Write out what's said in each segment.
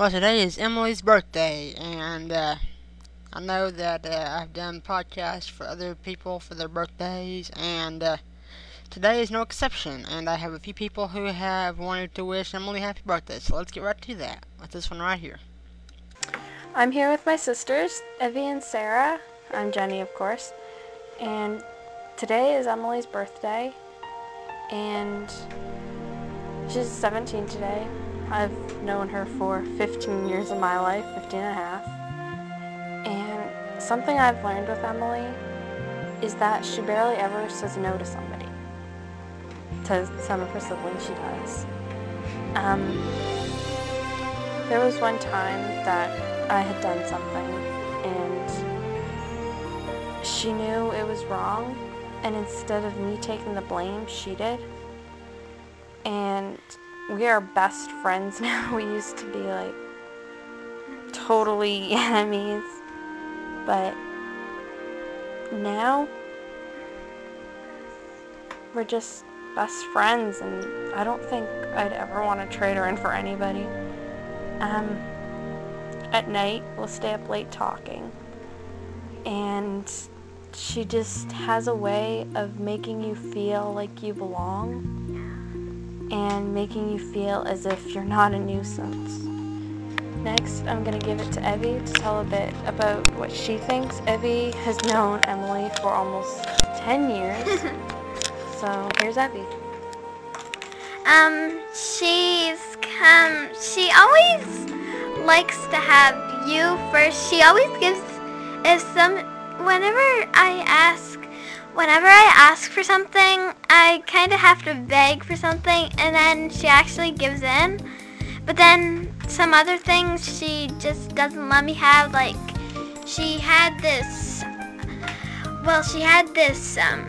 Well, today is Emily's birthday, and uh, I know that uh, I've done podcasts for other people for their birthdays, and uh, today is no exception. And I have a few people who have wanted to wish Emily happy birthday, so let's get right to that with this one right here. I'm here with my sisters, Evie and Sarah. I'm Jenny, of course. And today is Emily's birthday, and she's 17 today. I've known her for 15 years of my life, 15 and a half. And something I've learned with Emily is that she barely ever says no to somebody. To some of her siblings, she does. Um, there was one time that I had done something and she knew it was wrong, and instead of me taking the blame, she did. And we are best friends now. We used to be like totally enemies. But now we're just best friends and I don't think I'd ever want to trade her in for anybody. Um, at night, we'll stay up late talking. And she just has a way of making you feel like you belong and making you feel as if you're not a nuisance. Next, I'm going to give it to Evie to tell a bit about what she thinks. Evie has known Emily for almost 10 years. so here's Evie. Um, she's come, she always likes to have you first. She always gives, if some, whenever I ask whenever I ask for something, I kind of have to beg for something, and then she actually gives in. But then some other things she just doesn't let me have. Like she had this, well, she had this um,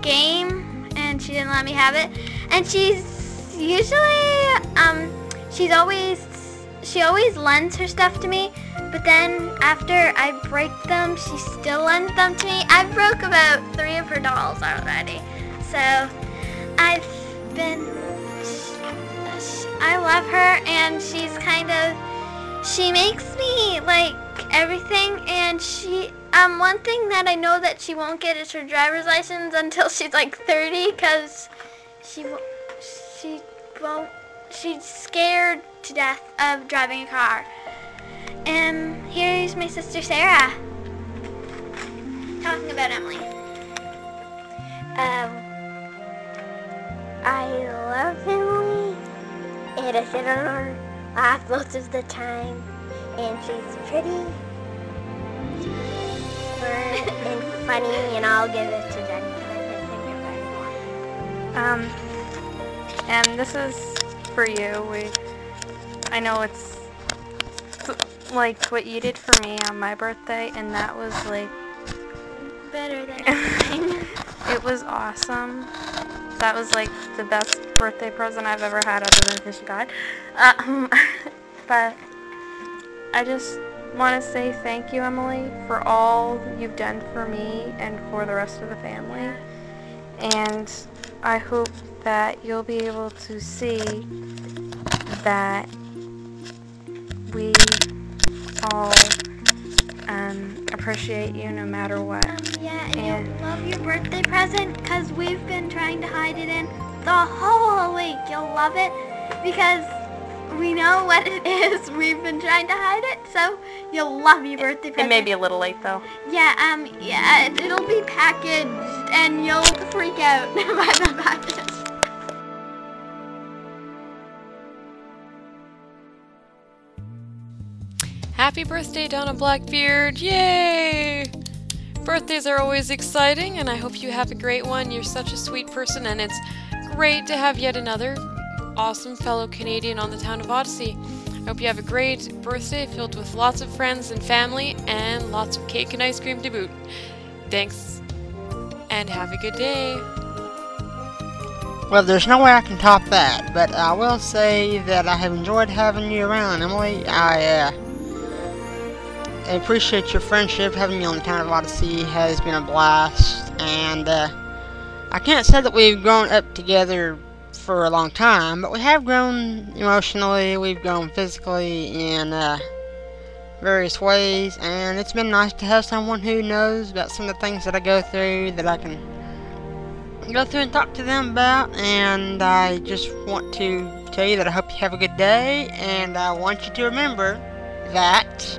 game, and she didn't let me have it. And she's usually, um, she's always, she always lends her stuff to me. But then after I break them, she still lends them to me. I broke about three of her dolls already. So I've been, I love her and she's kind of, she makes me like everything and she, um, one thing that I know that she won't get is her driver's license until she's like 30 because she, she won't, she's scared to death of driving a car. And here's my sister Sarah talking about Emily. Um, I love Emily, and I sit on her lap most of the time, and she's pretty, smart, and funny, and I'll give it to Jenny. Um, and this is for you. We, I know it's like what you did for me on my birthday, and that was like better than mine. it was awesome. That was like the best birthday present I've ever had, other than Fish God. Um, but I just want to say thank you, Emily, for all you've done for me and for the rest of the family. And I hope that you'll be able to see that we all um, appreciate you no matter what. Um, yeah, and, you'll love your birthday present because we've been trying to hide it in the whole week. You'll love it because we know what it is. We've been trying to hide it, so you'll love your birthday present. It may be a little late though. Yeah, um, yeah, it- it'll be packaged and you'll freak out by the package. Happy birthday, Donna Blackbeard! Yay! Birthdays are always exciting, and I hope you have a great one. You're such a sweet person, and it's great to have yet another awesome fellow Canadian on the town of Odyssey. I hope you have a great birthday filled with lots of friends and family, and lots of cake and ice cream to boot. Thanks, and have a good day. Well, there's no way I can top that, but I will say that I have enjoyed having you around, Emily. I, uh, I appreciate your friendship. Having you on the town of Odyssey has been a blast, and uh, I can't say that we've grown up together for a long time, but we have grown emotionally, we've grown physically in uh, various ways, and it's been nice to have someone who knows about some of the things that I go through that I can go through and talk to them about. And I just want to tell you that I hope you have a good day, and I want you to remember that